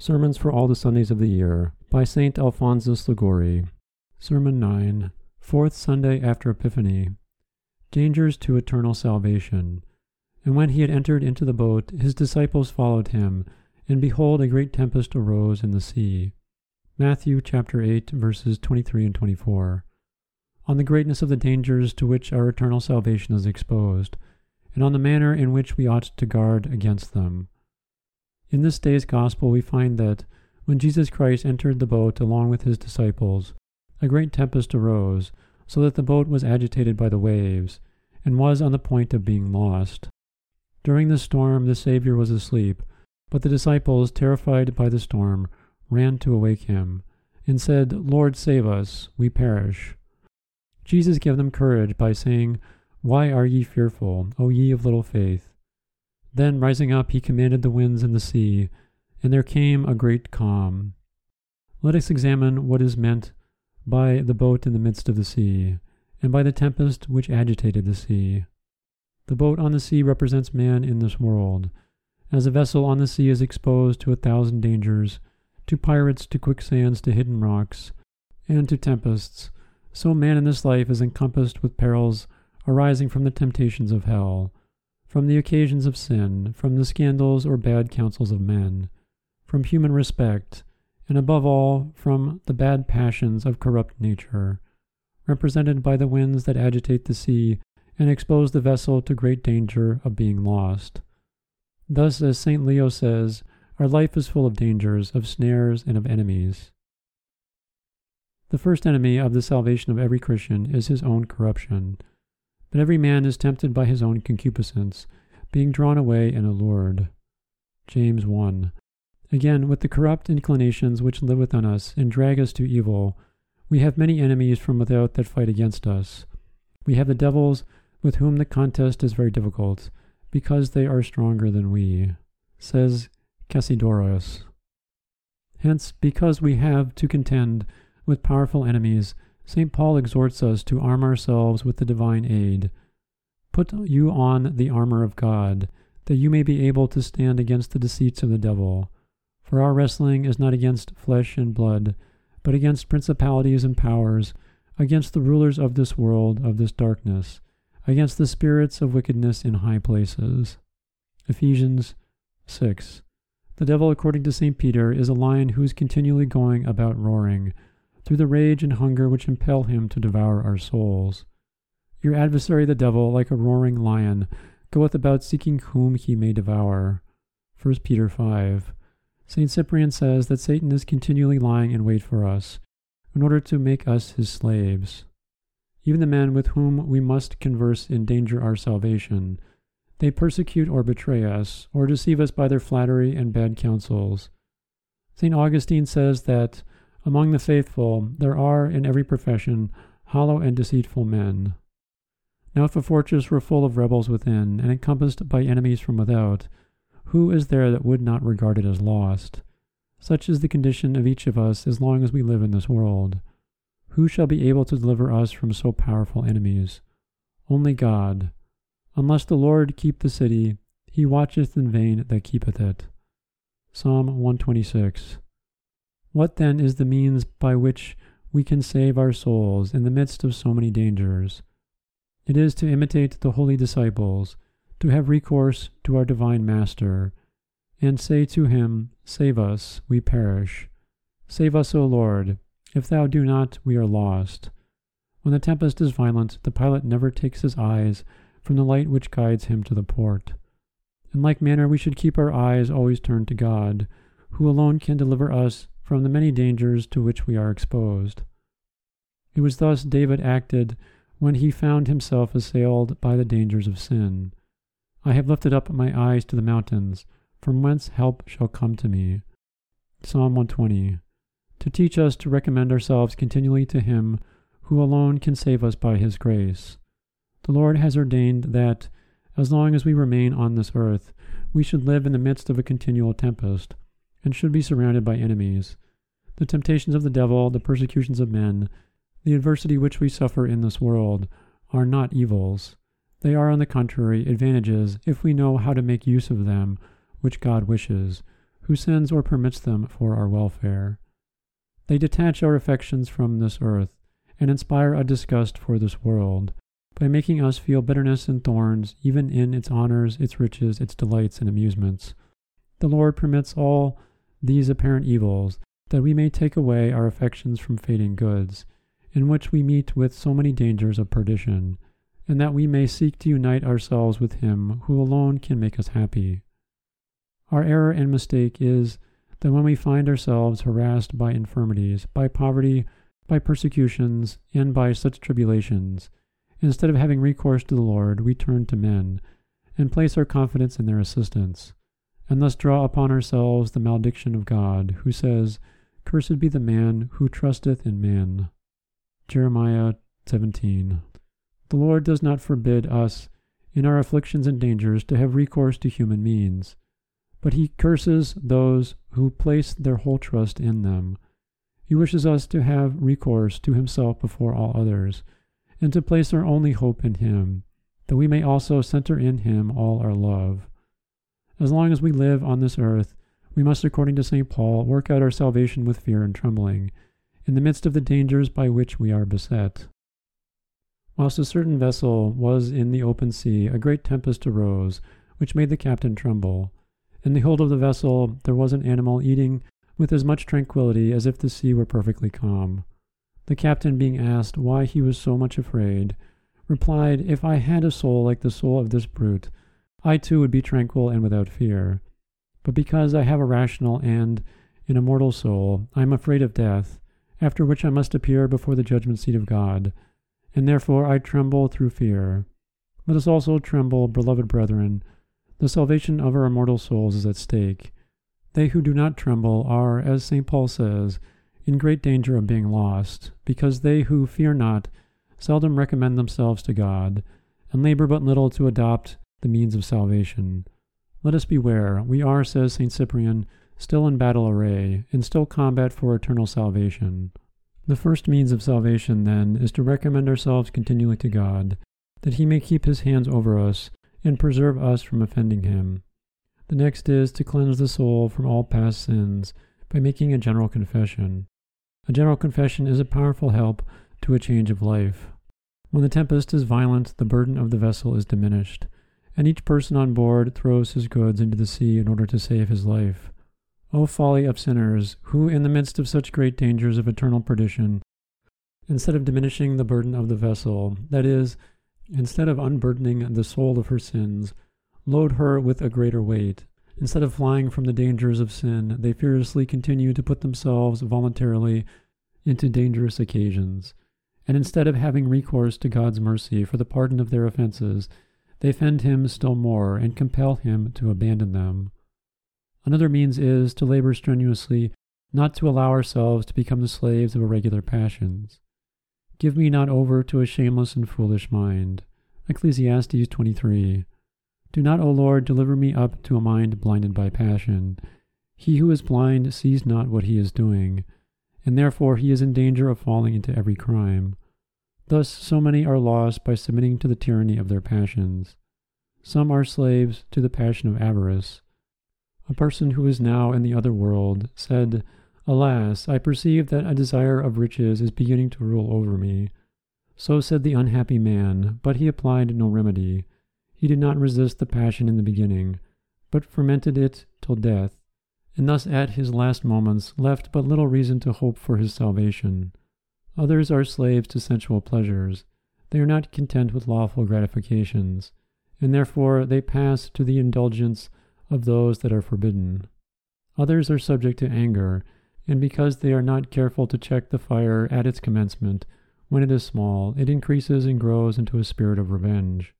Sermons for All the Sundays of the Year by St. Alphonsus Liguori. Sermon 9, Fourth Sunday after Epiphany. Dangers to eternal salvation. And when he had entered into the boat, his disciples followed him, and behold, a great tempest arose in the sea. Matthew chapter 8, verses 23 and 24. On the greatness of the dangers to which our eternal salvation is exposed, and on the manner in which we ought to guard against them. In this day's gospel, we find that when Jesus Christ entered the boat along with his disciples, a great tempest arose, so that the boat was agitated by the waves, and was on the point of being lost. During the storm, the Saviour was asleep, but the disciples, terrified by the storm, ran to awake him, and said, Lord, save us, we perish. Jesus gave them courage by saying, Why are ye fearful, O ye of little faith? Then rising up, he commanded the winds and the sea, and there came a great calm. Let us examine what is meant by the boat in the midst of the sea, and by the tempest which agitated the sea. The boat on the sea represents man in this world. As a vessel on the sea is exposed to a thousand dangers, to pirates, to quicksands, to hidden rocks, and to tempests, so man in this life is encompassed with perils arising from the temptations of hell from the occasions of sin, from the scandals or bad counsels of men, from human respect, and above all, from the bad passions of corrupt nature, represented by the winds that agitate the sea and expose the vessel to great danger of being lost. Thus, as St. Leo says, our life is full of dangers, of snares, and of enemies. The first enemy of the salvation of every Christian is his own corruption. But every man is tempted by his own concupiscence, being drawn away and allured. James 1. Again, with the corrupt inclinations which live within us and drag us to evil, we have many enemies from without that fight against us. We have the devils with whom the contest is very difficult, because they are stronger than we, says Cassiodorus. Hence, because we have to contend with powerful enemies, St. Paul exhorts us to arm ourselves with the divine aid. Put you on the armor of God, that you may be able to stand against the deceits of the devil. For our wrestling is not against flesh and blood, but against principalities and powers, against the rulers of this world, of this darkness, against the spirits of wickedness in high places. Ephesians 6. The devil, according to St. Peter, is a lion who is continually going about roaring through the rage and hunger which impel him to devour our souls. Your adversary the devil, like a roaring lion, goeth about seeking whom he may devour. 1 Peter 5. St. Cyprian says that Satan is continually lying in wait for us, in order to make us his slaves. Even the men with whom we must converse endanger our salvation. They persecute or betray us, or deceive us by their flattery and bad counsels. St. Augustine says that among the faithful, there are in every profession hollow and deceitful men. Now, if a fortress were full of rebels within, and encompassed by enemies from without, who is there that would not regard it as lost? Such is the condition of each of us as long as we live in this world. Who shall be able to deliver us from so powerful enemies? Only God. Unless the Lord keep the city, he watcheth in vain that keepeth it. Psalm 126. What then is the means by which we can save our souls in the midst of so many dangers? It is to imitate the holy disciples, to have recourse to our divine Master, and say to him, Save us, we perish. Save us, O Lord. If thou do not, we are lost. When the tempest is violent, the pilot never takes his eyes from the light which guides him to the port. In like manner, we should keep our eyes always turned to God, who alone can deliver us from the many dangers to which we are exposed. It was thus David acted when he found himself assailed by the dangers of sin. I have lifted up my eyes to the mountains, from whence help shall come to me. Psalm 120. To teach us to recommend ourselves continually to Him who alone can save us by His grace. The Lord has ordained that, as long as we remain on this earth, we should live in the midst of a continual tempest, and should be surrounded by enemies. The temptations of the devil, the persecutions of men, the adversity which we suffer in this world, are not evils. They are, on the contrary, advantages if we know how to make use of them, which God wishes, who sends or permits them for our welfare. They detach our affections from this earth and inspire a disgust for this world by making us feel bitterness and thorns even in its honors, its riches, its delights, and amusements. The Lord permits all these apparent evils that we may take away our affections from fading goods, in which we meet with so many dangers of perdition, and that we may seek to unite ourselves with Him who alone can make us happy. Our error and mistake is that when we find ourselves harassed by infirmities, by poverty, by persecutions, and by such tribulations, Instead of having recourse to the Lord, we turn to men, and place our confidence in their assistance, and thus draw upon ourselves the malediction of God, who says, Cursed be the man who trusteth in man. Jeremiah 17. The Lord does not forbid us, in our afflictions and dangers, to have recourse to human means, but he curses those who place their whole trust in them. He wishes us to have recourse to himself before all others and to place our only hope in Him, that we may also center in Him all our love. As long as we live on this earth, we must, according to St. Paul, work out our salvation with fear and trembling, in the midst of the dangers by which we are beset. Whilst a certain vessel was in the open sea, a great tempest arose, which made the captain tremble. In the hold of the vessel there was an animal eating with as much tranquillity as if the sea were perfectly calm. The captain, being asked why he was so much afraid, replied, If I had a soul like the soul of this brute, I too would be tranquil and without fear. But because I have a rational and an immortal soul, I am afraid of death, after which I must appear before the judgment seat of God, and therefore I tremble through fear. Let us also tremble, beloved brethren. The salvation of our immortal souls is at stake. They who do not tremble are, as St. Paul says, in great danger of being lost, because they who fear not seldom recommend themselves to God, and labor but little to adopt the means of salvation. Let us beware. We are, says St. Cyprian, still in battle array, in still combat for eternal salvation. The first means of salvation, then, is to recommend ourselves continually to God, that He may keep His hands over us and preserve us from offending Him. The next is to cleanse the soul from all past sins by making a general confession. A general confession is a powerful help to a change of life. When the tempest is violent, the burden of the vessel is diminished, and each person on board throws his goods into the sea in order to save his life. O folly of sinners, who in the midst of such great dangers of eternal perdition, instead of diminishing the burden of the vessel, that is, instead of unburdening the soul of her sins, load her with a greater weight, Instead of flying from the dangers of sin, they fearlessly continue to put themselves voluntarily into dangerous occasions. And instead of having recourse to God's mercy for the pardon of their offenses, they offend Him still more and compel Him to abandon them. Another means is to labor strenuously not to allow ourselves to become the slaves of irregular passions. Give me not over to a shameless and foolish mind. Ecclesiasticus 23. Do not, O Lord, deliver me up to a mind blinded by passion. He who is blind sees not what he is doing, and therefore he is in danger of falling into every crime. Thus, so many are lost by submitting to the tyranny of their passions. Some are slaves to the passion of avarice. A person who is now in the other world said, Alas, I perceive that a desire of riches is beginning to rule over me. So said the unhappy man, but he applied no remedy. He did not resist the passion in the beginning, but fermented it till death, and thus at his last moments left but little reason to hope for his salvation. Others are slaves to sensual pleasures. They are not content with lawful gratifications, and therefore they pass to the indulgence of those that are forbidden. Others are subject to anger, and because they are not careful to check the fire at its commencement, when it is small, it increases and grows into a spirit of revenge.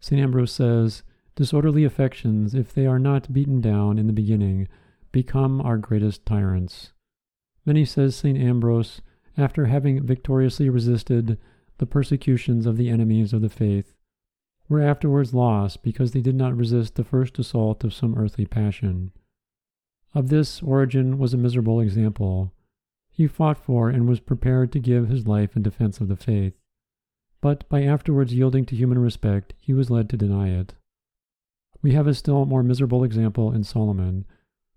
St. Ambrose says, Disorderly affections, if they are not beaten down in the beginning, become our greatest tyrants. Many, says St. Ambrose, after having victoriously resisted the persecutions of the enemies of the faith, were afterwards lost because they did not resist the first assault of some earthly passion. Of this Origen was a miserable example. He fought for and was prepared to give his life in defense of the faith but by afterwards yielding to human respect, he was led to deny it. We have a still more miserable example in Solomon,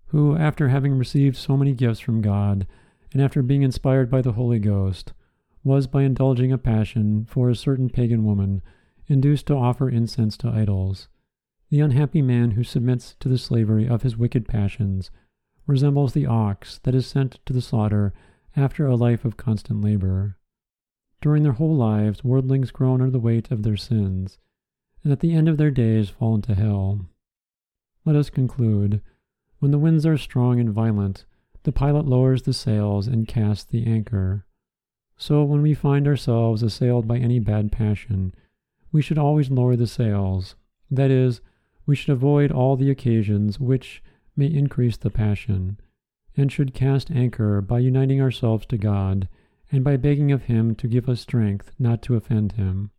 who, after having received so many gifts from God, and after being inspired by the Holy Ghost, was, by indulging a passion for a certain pagan woman, induced to offer incense to idols. The unhappy man who submits to the slavery of his wicked passions resembles the ox that is sent to the slaughter after a life of constant labor. During their whole lives, worldlings groan under the weight of their sins, and at the end of their days fall into hell. Let us conclude when the winds are strong and violent, the pilot lowers the sails and casts the anchor. So when we find ourselves assailed by any bad passion, we should always lower the sails. That is, we should avoid all the occasions which may increase the passion, and should cast anchor by uniting ourselves to God, and by begging of Him to give us strength not to offend Him.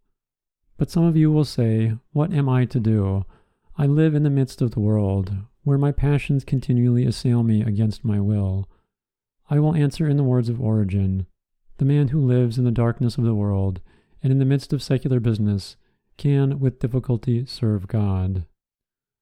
But some of you will say, What am I to do? I live in the midst of the world where my passions continually assail me against my will. I will answer in the words of Origen The man who lives in the darkness of the world and in the midst of secular business can with difficulty serve God.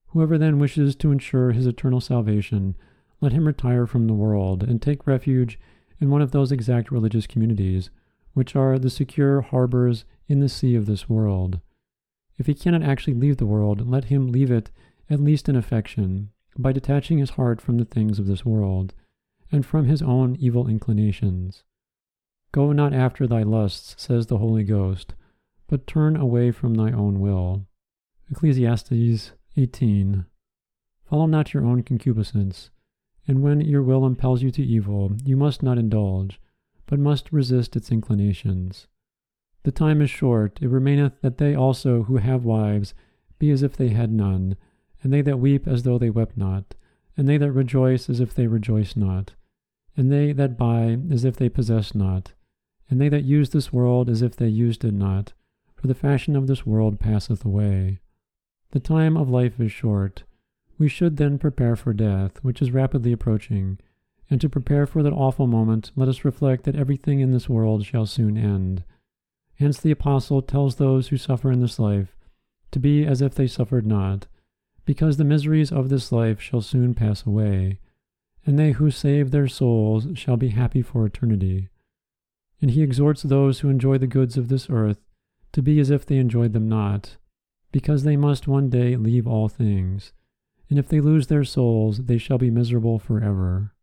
Whoever then wishes to ensure his eternal salvation, let him retire from the world and take refuge in one of those exact religious communities, which are the secure harbors in the sea of this world. If he cannot actually leave the world, let him leave it at least in affection, by detaching his heart from the things of this world, and from his own evil inclinations. Go not after thy lusts, says the Holy Ghost, but turn away from thy own will. Ecclesiasticus 18. Follow not your own concupiscence, and when your will impels you to evil, you must not indulge, but must resist its inclinations. The time is short, it remaineth that they also who have wives be as if they had none, and they that weep as though they wept not, and they that rejoice as if they rejoiced not, and they that buy as if they possessed not, and they that use this world as if they used it not, for the fashion of this world passeth away. The time of life is short. We should then prepare for death, which is rapidly approaching, and to prepare for that awful moment, let us reflect that everything in this world shall soon end. Hence the Apostle tells those who suffer in this life to be as if they suffered not, because the miseries of this life shall soon pass away, and they who save their souls shall be happy for eternity. And he exhorts those who enjoy the goods of this earth to be as if they enjoyed them not, because they must one day leave all things, and if they lose their souls, they shall be miserable forever.